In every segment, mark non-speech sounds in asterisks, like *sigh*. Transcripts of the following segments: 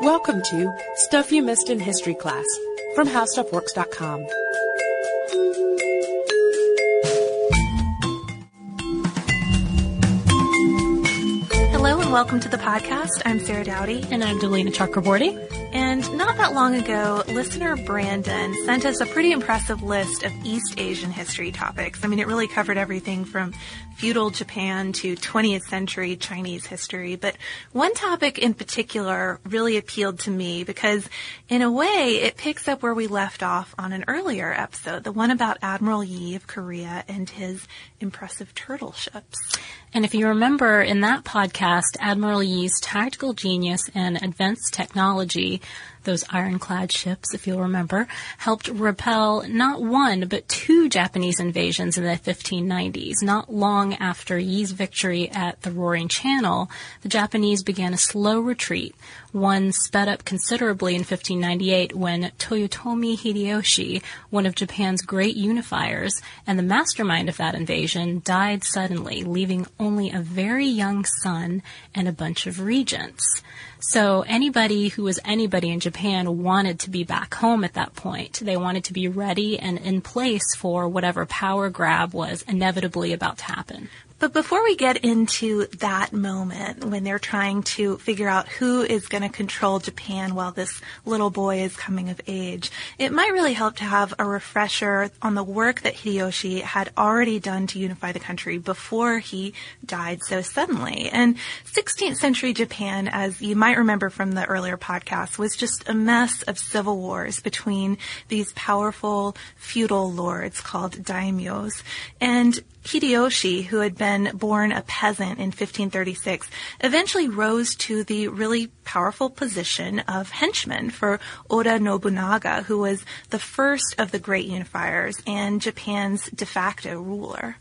Welcome to Stuff You Missed in History Class from HowStuffWorks.com. Hello and welcome to the podcast. I'm Sarah Dowdy. And I'm Deblina Chakraborty. And not that long ago, listener Brandon sent us a pretty impressive list of East Asian history topics. I mean, it really covered everything from feudal Japan to 20th century Chinese history. But one topic in particular really appealed to me because in a way it picks up where we left off on an earlier episode, the one about Admiral Yi of Korea and his impressive turtle ships. And if you remember in that podcast, Admiral Yi's tactical genius and advanced technology those ironclad ships, if you'll remember, helped repel not one, but two Japanese invasions in the 1590s. Not long after Yi's victory at the Roaring Channel, the Japanese began a slow retreat, one sped up considerably in 1598 when Toyotomi Hideyoshi, one of Japan's great unifiers and the mastermind of that invasion, died suddenly, leaving only a very young son and a bunch of regents. So anybody who was anybody in Japan wanted to be back home at that point. They wanted to be ready and in place for whatever power grab was inevitably about to happen. But before we get into that moment when they're trying to figure out who is going to control Japan while this little boy is coming of age, it might really help to have a refresher on the work that Hideyoshi had already done to unify the country before he died so suddenly. And 16th century Japan, as you might remember from the earlier podcast, was just a mess of civil wars between these powerful feudal lords called daimyos. And Hideyoshi, who had been born a peasant in 1536, eventually rose to the really powerful position of henchman for Oda Nobunaga, who was the first of the great unifiers and Japan's de facto ruler.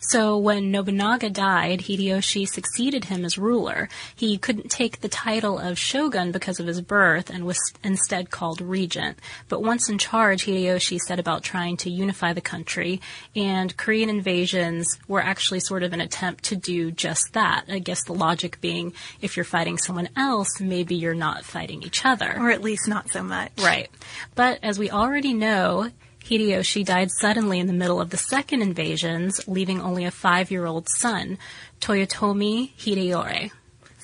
So when Nobunaga died, Hideyoshi succeeded him as ruler. He couldn't take the title of shogun because of his birth and was instead called regent. But once in charge, Hideyoshi set about trying to unify the country, and Korean invasions were actually sort of an attempt to do just that. I guess the logic being if you're fighting someone else, maybe you're not fighting each other. Or at least not so much. Right. But as we already know, Hideyoshi died suddenly in the middle of the second invasions, leaving only a five-year-old son, Toyotomi Hideyori.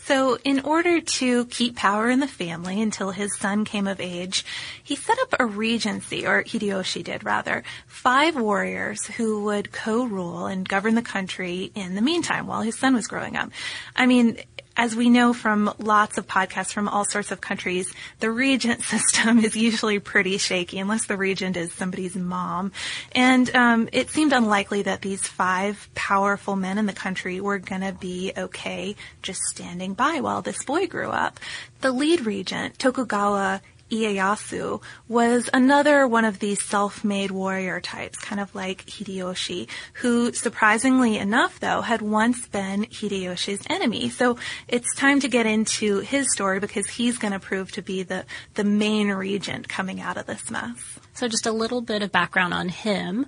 So, in order to keep power in the family until his son came of age, he set up a regency, or Hideyoshi did rather, five warriors who would co-rule and govern the country in the meantime while his son was growing up. I mean, as we know from lots of podcasts from all sorts of countries, the regent *laughs* system is usually pretty shaky unless the regent is somebody's mom. And um, it seemed unlikely that these five powerful men in the country were going to be okay just standing by while this boy grew up. The lead regent, Tokugawa Ieyasu was another one of these self-made warrior types, kind of like Hideyoshi, who surprisingly enough though had once been Hideyoshi's enemy. So it's time to get into his story because he's going to prove to be the, the main regent coming out of this mess. So just a little bit of background on him.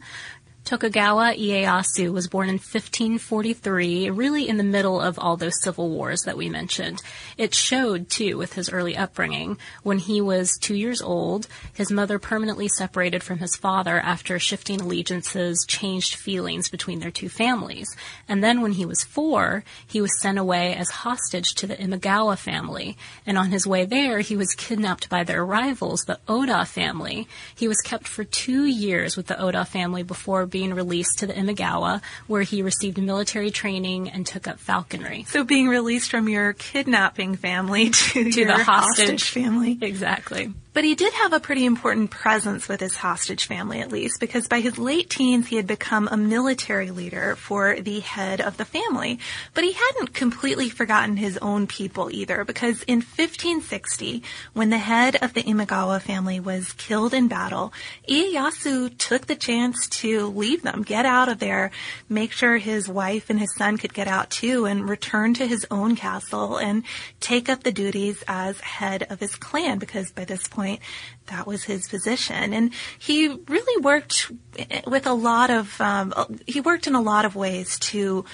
Tokugawa Ieyasu was born in 1543, really in the middle of all those civil wars that we mentioned. It showed, too, with his early upbringing. When he was two years old, his mother permanently separated from his father after shifting allegiances changed feelings between their two families. And then when he was four, he was sent away as hostage to the Imagawa family. And on his way there, he was kidnapped by their rivals, the Oda family. He was kept for two years with the Oda family before being released to the Imagawa, where he received military training and took up falconry. So being released from your kidnapping family *laughs* to, to your the hostage. hostage family. Exactly. But he did have a pretty important presence with his hostage family, at least, because by his late teens he had become a military leader for the head of the family. But he hadn't completely forgotten his own people either, because in 1560, when the head of the Imagawa family was killed in battle, Ieyasu took the chance to leave them, get out of there, make sure his wife and his son could get out too, and return to his own castle and take up the duties as head of his clan, because by this point, point, that was his position. And he really worked with a lot of, um, he worked in a lot of ways to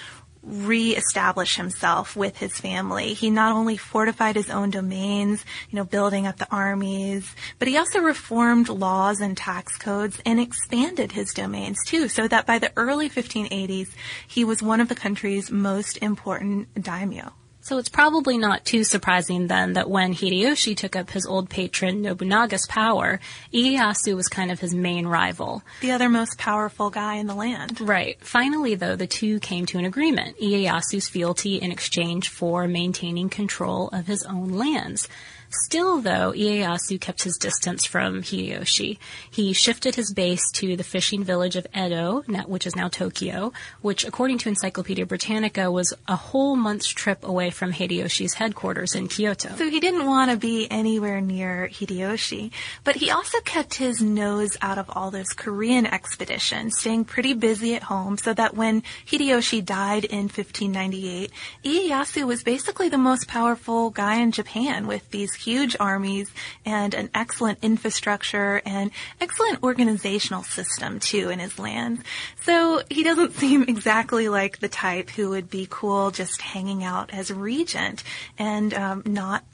reestablish himself with his family. He not only fortified his own domains, you know, building up the armies, but he also reformed laws and tax codes and expanded his domains too, so that by the early 1580s, he was one of the country's most important daimyo. So it's probably not too surprising then that when Hideyoshi took up his old patron Nobunaga's power, Ieyasu was kind of his main rival. The other most powerful guy in the land. Right. Finally, though, the two came to an agreement. Ieyasu's fealty in exchange for maintaining control of his own lands. Still, though, Ieyasu kept his distance from Hideyoshi. He shifted his base to the fishing village of Edo, which is now Tokyo, which, according to Encyclopedia Britannica, was a whole month's trip away from Hideyoshi's headquarters in Kyoto. So he didn't want to be anywhere near Hideyoshi, but he also kept his nose out of all those Korean expeditions, staying pretty busy at home so that when Hideyoshi died in 1598, Ieyasu was basically the most powerful guy in Japan with these huge armies and an excellent infrastructure and excellent organizational system too in his land. So he doesn't *laughs* seem exactly like the type who would be cool just hanging out as regent and um, not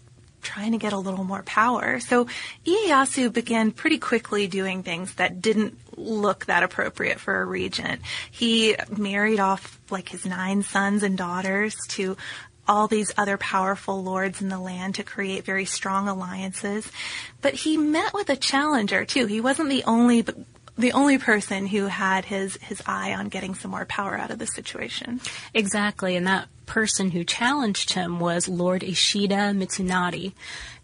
trying to get a little more power. So Ieyasu began pretty quickly doing things that didn't look that appropriate for a regent. He married off like his nine sons and daughters to all these other powerful lords in the land to create very strong alliances. But he met with a challenger too. He wasn't the only the only person who had his his eye on getting some more power out of the situation. Exactly, and that person who challenged him was Lord Ishida Mitsunari.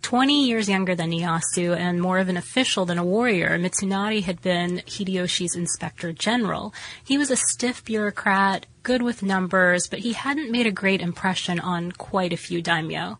20 years younger than Ieyasu and more of an official than a warrior, Mitsunari had been Hideyoshi's inspector general. He was a stiff bureaucrat, good with numbers, but he hadn't made a great impression on quite a few daimyo.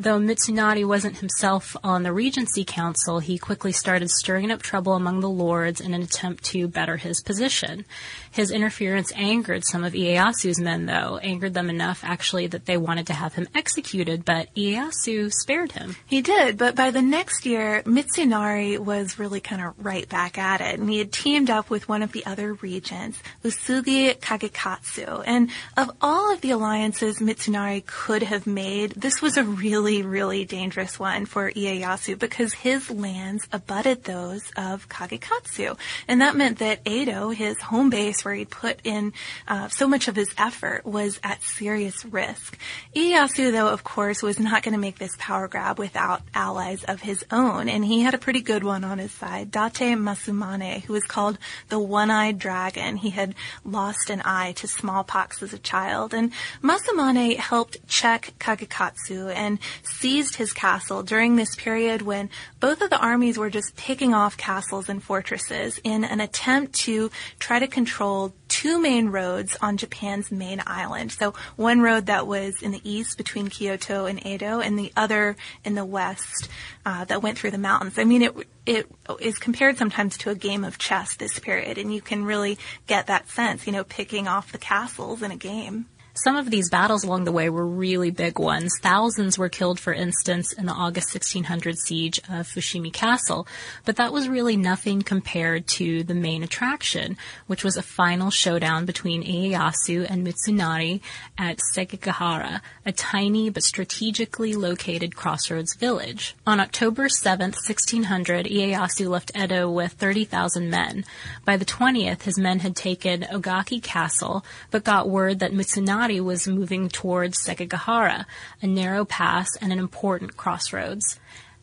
Though Mitsunari wasn't himself on the Regency Council, he quickly started stirring up trouble among the lords in an attempt to better his position. His interference angered some of Ieyasu's men, though, angered them enough actually that they wanted to have him executed, but Ieyasu spared him. He did, but by the next year, Mitsunari was really kind of right back at it, and he had teamed up with one of the other regents, Uesugi Kagekatsu. And of all of the alliances Mitsunari could have made, this was a really really, really dangerous one for Ieyasu because his lands abutted those of Kagekatsu. And that meant that Edo, his home base where he put in uh, so much of his effort, was at serious risk. Ieyasu, though, of course, was not going to make this power grab without allies of his own. And he had a pretty good one on his side, Date Masumane, who was called the One-Eyed Dragon. He had lost an eye to smallpox as a child. And Masumane helped check Kagekatsu and seized his castle during this period when both of the armies were just picking off castles and fortresses in an attempt to try to control two main roads on Japan's main island. So one road that was in the east between Kyoto and Edo, and the other in the west uh, that went through the mountains. I mean, it it is compared sometimes to a game of chess this period, and you can really get that sense, you know, picking off the castles in a game. Some of these battles along the way were really big ones. Thousands were killed, for instance, in the August 1600 siege of Fushimi Castle, but that was really nothing compared to the main attraction, which was a final showdown between Ieyasu and Mitsunari at Sekigahara, a tiny but strategically located crossroads village. On October 7, 1600, Ieyasu left Edo with 30,000 men. By the 20th, his men had taken Ogaki Castle, but got word that Mitsunari was moving towards Sekigahara, a narrow pass and an important crossroads.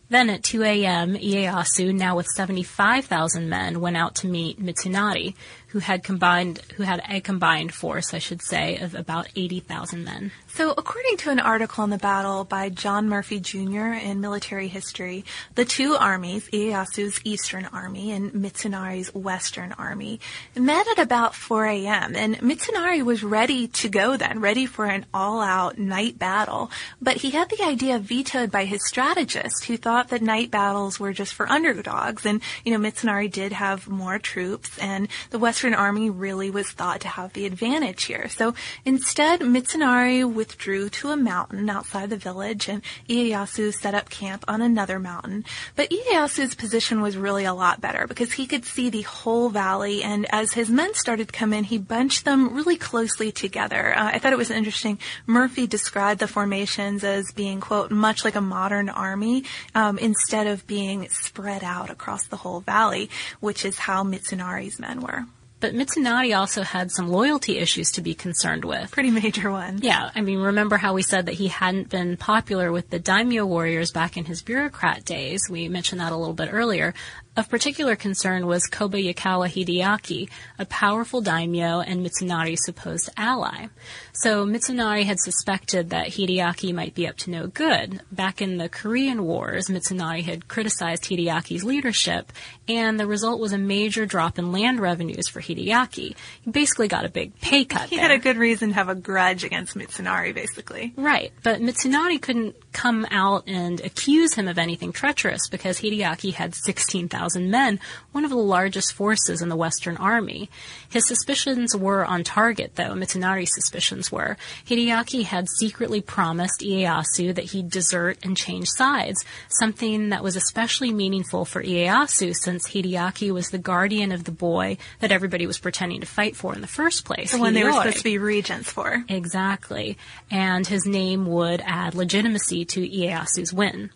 Then at 2 a.m., Ieyasu, now with 75,000 men, went out to meet Mitsunari, who had combined, who had a combined force, I should say, of about 80,000 men. So, according to an article on the battle by John Murphy Jr. in Military History, the two armies, Ieyasu's Eastern Army and Mitsunari's Western Army, met at about 4 a.m. And Mitsunari was ready to go then, ready for an all-out night battle. But he had the idea vetoed by his strategist, who thought that night battles were just for underdogs. And, you know, Mitsunari did have more troops, and the West Western army really was thought to have the advantage here. So instead, Mitsunari withdrew to a mountain outside the village and Ieyasu set up camp on another mountain. But Ieyasu's position was really a lot better because he could see the whole valley and as his men started to come in, he bunched them really closely together. Uh, I thought it was interesting. Murphy described the formations as being, quote, much like a modern army um, instead of being spread out across the whole valley, which is how Mitsunari's men were. But Mitsunari also had some loyalty issues to be concerned with. Pretty major one. Yeah, I mean, remember how we said that he hadn't been popular with the daimyo warriors back in his bureaucrat days? We mentioned that a little bit earlier. Of particular concern was Kobayakawa Hideaki, a powerful daimyo and Mitsunari's supposed ally. So Mitsunari had suspected that Hideaki might be up to no good. Back in the Korean Wars, Mitsunari had criticized Hideaki's leadership, and the result was a major drop in land revenues for Hideaki. He basically got a big pay cut. He there. had a good reason to have a grudge against Mitsunari, basically. Right, but Mitsunari couldn't come out and accuse him of anything treacherous because Hideaki had 16,000 men, one of the largest forces in the Western Army. His suspicions were on target, though. Mitsunari's suspicions were. Hideaki had secretly promised Ieyasu that he'd desert and change sides, something that was especially meaningful for Ieyasu since Hideaki was the guardian of the boy that everybody was pretending to fight for in the first place. The one they were supposed to be regents for. Exactly. And his name would add legitimacy to Ieyasu's win.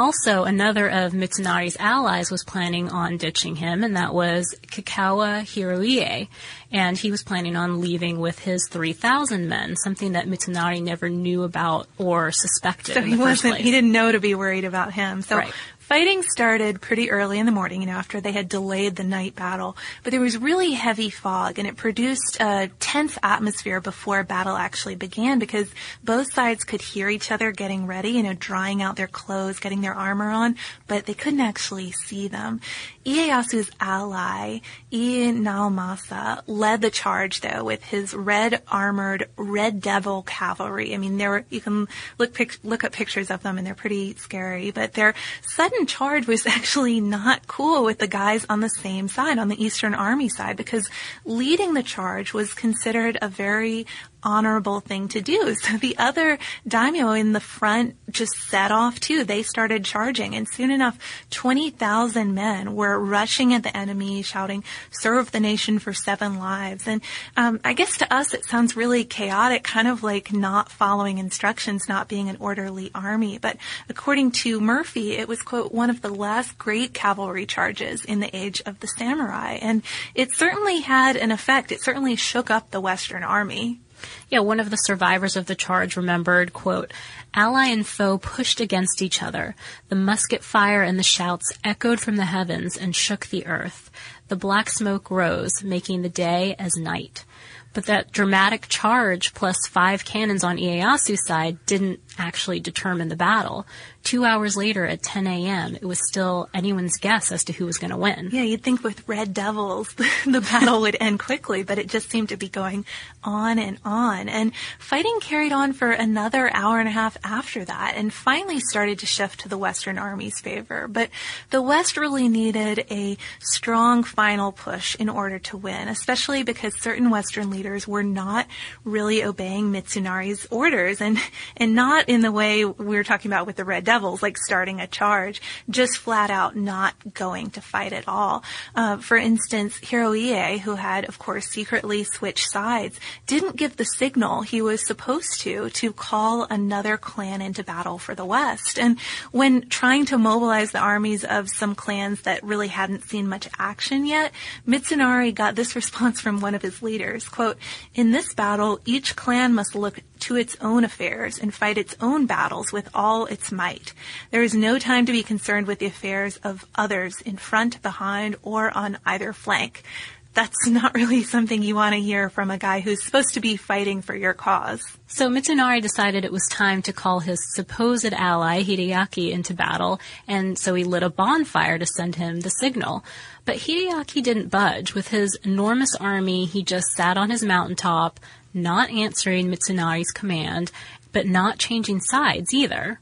Also, another of Mitsunari's allies was planning on ditching him, and that was Kakawa Hiroie. And he was planning on leaving with his 3,000 men, something that Mitsunari never knew about or suspected. So he wasn't, he didn't know to be worried about him. So Right. Fighting started pretty early in the morning, you know, after they had delayed the night battle. But there was really heavy fog and it produced a tense atmosphere before battle actually began because both sides could hear each other getting ready, you know, drying out their clothes, getting their armor on, but they couldn't actually see them. Ieyasu's ally, Ii led the charge though with his red armored Red Devil cavalry. I mean, there were, you can look pic- look up pictures of them and they're pretty scary, but their sudden charge was actually not cool with the guys on the same side, on the Eastern Army side, because leading the charge was considered a very honorable thing to do. *laughs* So the other daimyo in the front just set off too. They started charging and soon enough 20,000 men were rushing at the enemy shouting, serve the nation for seven lives. And um, I guess to us it sounds really chaotic, kind of like not following instructions, not being an orderly army. But according to Murphy, it was quote, one of the last great cavalry charges in the age of the samurai. And it certainly had an effect. It certainly shook up the Western army. Yeah, one of the survivors of the charge remembered, quote, Ally and foe pushed against each other. The musket fire and the shouts echoed from the heavens and shook the earth. The black smoke rose, making the day as night. But that dramatic charge plus five cannons on Ieyasu's side didn't actually determine the battle. Two hours later at 10 a.m., it was still anyone's guess as to who was going to win. Yeah, you'd think with Red Devils *laughs* the battle would end quickly, but it just seemed to be going on and on. And fighting carried on for another hour and a half after that and finally started to shift to the Western Army's favor. But the West really needed a strong final push in order to win, especially because certain Western leaders were not really obeying Mitsunari's orders and, and not in the way we were talking about with the Red Devils, like starting a charge, just flat out not going to fight at all. Uh, for instance, Hiroie, who had, of course, secretly switched sides, didn't give the signal he was supposed to to call another clan into battle for the West. And when trying to mobilize the armies of some clans that really hadn't seen much action yet, Mitsunari got this *laughs* response from one of his leaders, quote, in this battle, each clan must look to its own affairs and fight its own battles with all its might. There is no time to be concerned with the affairs of others in front, behind, or on either flank. That's not really something you want to hear from a guy who's supposed to be fighting for your cause. So Mitsunari decided it was time to call his supposed ally Hideaki into battle, and so he lit a bonfire to send him the signal. But Hideaki didn't budge. With his enormous army, he just sat on his mountaintop, not answering Mitsunari's command, but not changing sides either.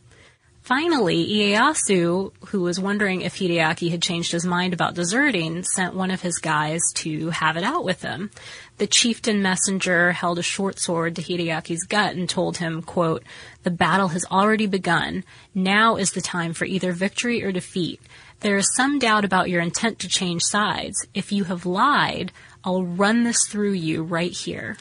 Finally, Ieyasu, who was wondering if Hideaki had changed his mind about deserting, sent one of his guys to have it out with him. The chieftain messenger held a short sword to Hideaki's gut and told him, quote, The battle has already begun. Now is the time for either victory or defeat. There is some doubt about your intent to change sides. If you have lied, I'll run this through you right here.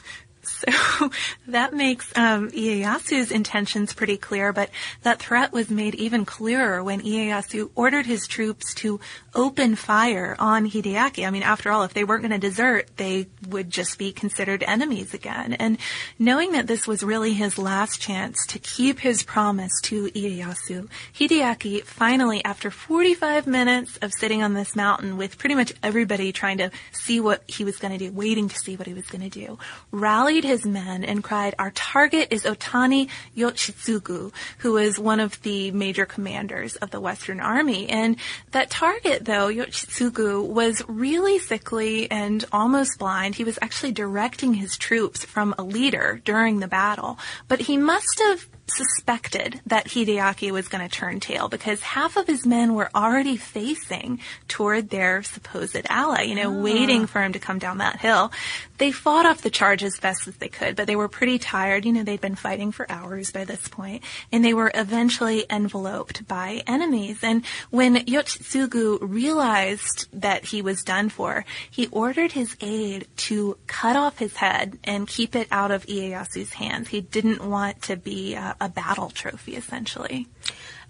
So *laughs* that makes um, Ieyasu's intentions pretty clear, but that threat was made even clearer when Ieyasu ordered his troops to open fire on Hideaki. I mean, after all, if they weren't going to desert, they would just be considered enemies again. And knowing that this was really his last chance to keep his promise to Ieyasu, Hideaki finally, after 45 minutes of sitting on this mountain with pretty much everybody trying to see what he was going to do, waiting to see what he was going to do, rallied his men and cried, our target is Otani Yoshitsugu, who is one of the major commanders of the Western Army. And that target, though, Yoshitsugu, was really sickly and almost blind. He was actually directing his troops from a leader during the battle. But he must have suspected that Hideaki was going to turn tail because half of his men were already facing toward their supposed ally, you know, oh. waiting for him to come down that hill. They fought off the charge as best as they could, but they were pretty tired. You know, they'd been fighting for hours by this point, and they were eventually enveloped by enemies. And when Yoshitsugu realized that he was done for, he ordered his aide to cut off his head and keep it out of Ieyasu's hands. He didn't want to be uh, a battle trophy, essentially.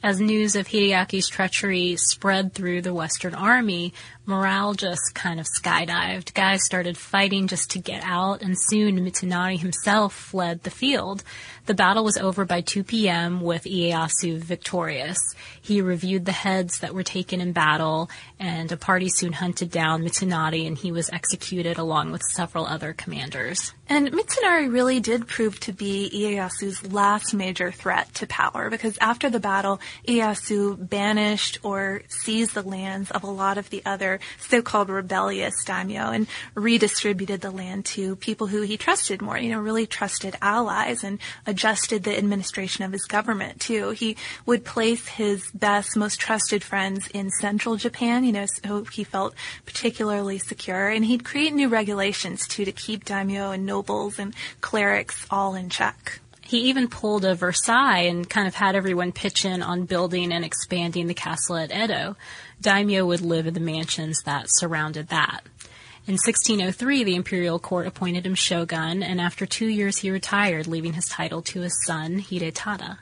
As news of Hideaki's treachery spread through the Western Army, morale just kind of skydived. Guys started fighting just to get out, and soon Mitsunari himself fled the field. The battle was over by 2 p.m. with Ieyasu victorious. He reviewed the heads that were taken in battle, and a party soon hunted down Mitsunari, and he was executed along with several other commanders. And Mitsunari really did prove to be Ieyasu's last major threat to power, because after the battle, Ieyasu banished or seized the lands of a lot of the other so-called rebellious daimyo and redistributed the land to people who he trusted more, you know, really trusted allies and adjusted the administration of his government too. He would place his best, most trusted friends in central Japan, you know, so he felt particularly secure, and he'd create new regulations too to keep daimyo and nobles and clerics all in check. He even pulled a Versailles and kind of had everyone pitch in on building and expanding the castle at Edo. Daimyo would live in the mansions that surrounded that. In 1603, the imperial court appointed him shogun, and after two years he retired, leaving his title to his son, Hidetada.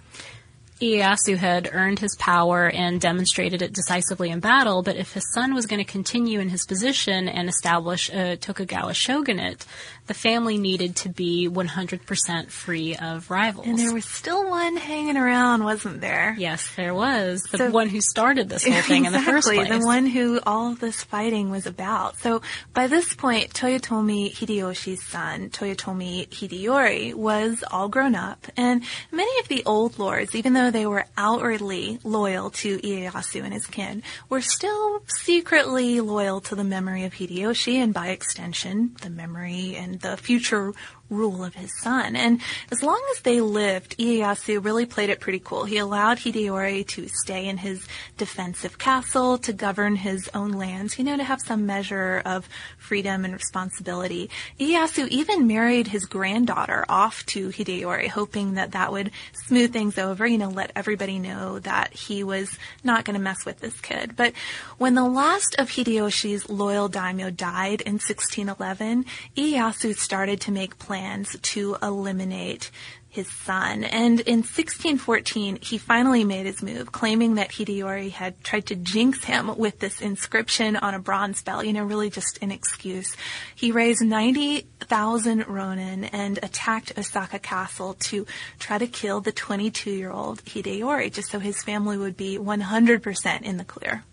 Ieyasu had earned his power and demonstrated it decisively in battle, but if his son was going to continue in his position and establish a Tokugawa shogunate, the family needed to be 100% free of rivals. And there was still one hanging around, wasn't there? Yes, there was. The so, one who started this whole thing exactly, in the first place. the one who all this fighting was about. So by this point, Toyotomi Hideyoshi's son, Toyotomi Hideyori, was all grown up, and many of the old lords, even though they were outwardly loyal to Ieyasu and his kin, were still secretly loyal to the memory of Hideyoshi and by extension, the memory and the future rule of his son. And as long as they lived, Ieyasu really played it pretty cool. He allowed Hideyori to stay in his defensive castle, to govern his own lands, you know, to have some measure of freedom and responsibility. Ieyasu even married his granddaughter off to Hideyori, hoping that that would smooth things over, you know, let everybody know that he was not going to mess with this kid. But when the last of Hideyoshi's loyal daimyo died in 1611, Ieyasu started to make plans plans to eliminate his son. And in 1614, he finally made his move, claiming that Hideyori had tried to jinx him with this inscription on a bronze bell, you know, really just an excuse. He raised 90,000 ronin and attacked Osaka Castle to try to kill the 22-year-old Hideyori, just so his family would be 100% in the clear.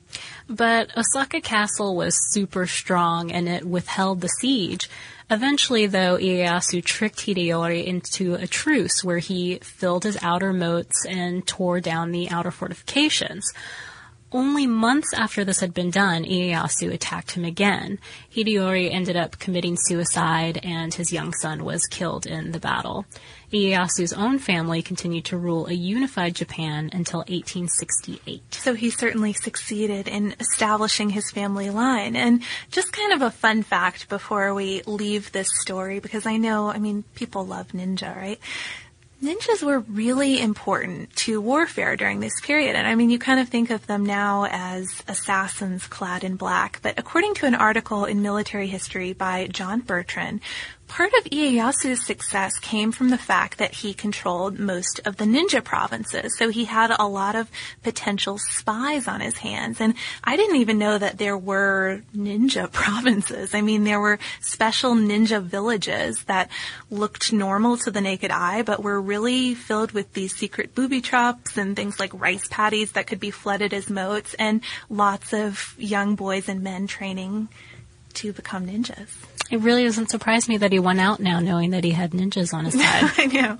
But Osaka Castle was super strong and it withheld the siege. Eventually, though, Ieyasu tricked Hideyori into a truce where he filled his outer moats and tore down the outer fortifications. Only months after this had been done, Ieyasu attacked him again. Hideyori ended up committing suicide and his young son was killed in the battle. Ieyasu's own family continued to rule a unified Japan until 1868. So he certainly succeeded in establishing his family line. And just kind of a fun fact before we leave this story, because I know, I mean, people love ninja, right? Ninjas were really important to warfare during this period. And I mean, you kind of think of them now as assassins clad in black. But according to an article in Military History by John Bertrand, Part of Ieyasu's success came from the fact that he controlled most of the ninja provinces. So he had a lot of potential spies on his hands. And I didn't even know that there were ninja *laughs* provinces. I mean, there were special ninja villages that looked normal to the naked eye, but were really filled with these secret booby traps and things like rice paddies that could be flooded as moats and lots of young boys and men training to become ninjas. It really doesn't surprise me that he went out now knowing that he had ninjas on his *laughs* side. I know.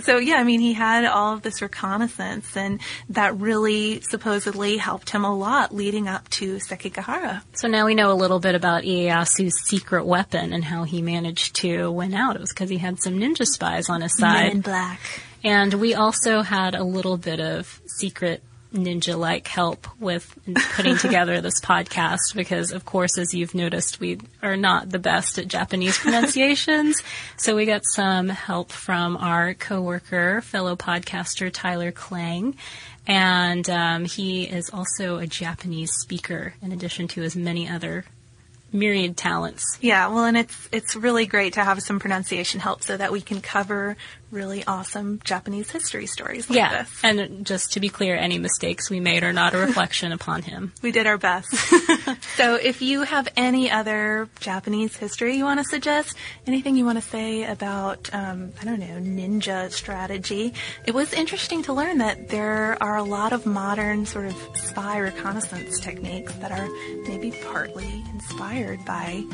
So yeah, I mean, he had all of this reconnaissance and that really supposedly helped him a lot leading up to Sekigahara. So now we know a little bit about Ieyasu's secret weapon and how he managed to win out. It was because he had some ninja spies on his side. Men in black. And we also had a little bit of secret ninja like help with putting together this *laughs* podcast because, of course, as you've noticed, we are not the best at Japanese pronunciations. *laughs* so we got some help from our coworker, fellow podcaster Tyler Klang. And um, he is also a Japanese speaker in addition to his many other myriad talents. Yeah, well, and it's it's really great to have some pronunciation help so that we can cover really awesome Japanese history stories like yeah. this. And just to be clear, any mistakes we made are not a reflection upon him. *laughs* We did our best. *laughs* so if you have any other Japanese history you want to suggest, anything you want to say about, um, I don't know, ninja strategy, it was interesting to learn that there are a lot of modern sort of spy reconnaissance techniques that are maybe partly inspired by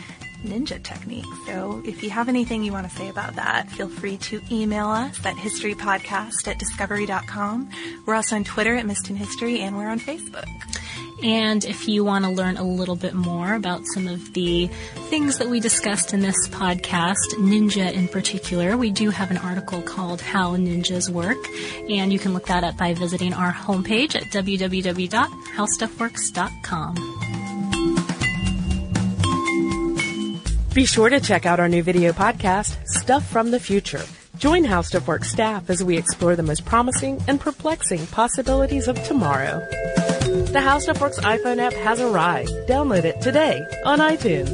ninja technique. So if you have anything you want to say about that, feel free to email us at historypodcast at discovery.com. We're also on Twitter at Missed History and we're on Facebook. And if you want to learn a little bit more about some of the things that we discussed in this podcast, ninja in particular, we do have an article called How Ninjas Work. And you can look that up by visiting our homepage at www.howstuffworks.com. Be sure to check out our new video podcast, Stuff from the Future. Join HowStuffWorks staff as we explore the most promising and perplexing possibilities of tomorrow. The HowStuffWorks iPhone app has arrived. Download it today on iTunes.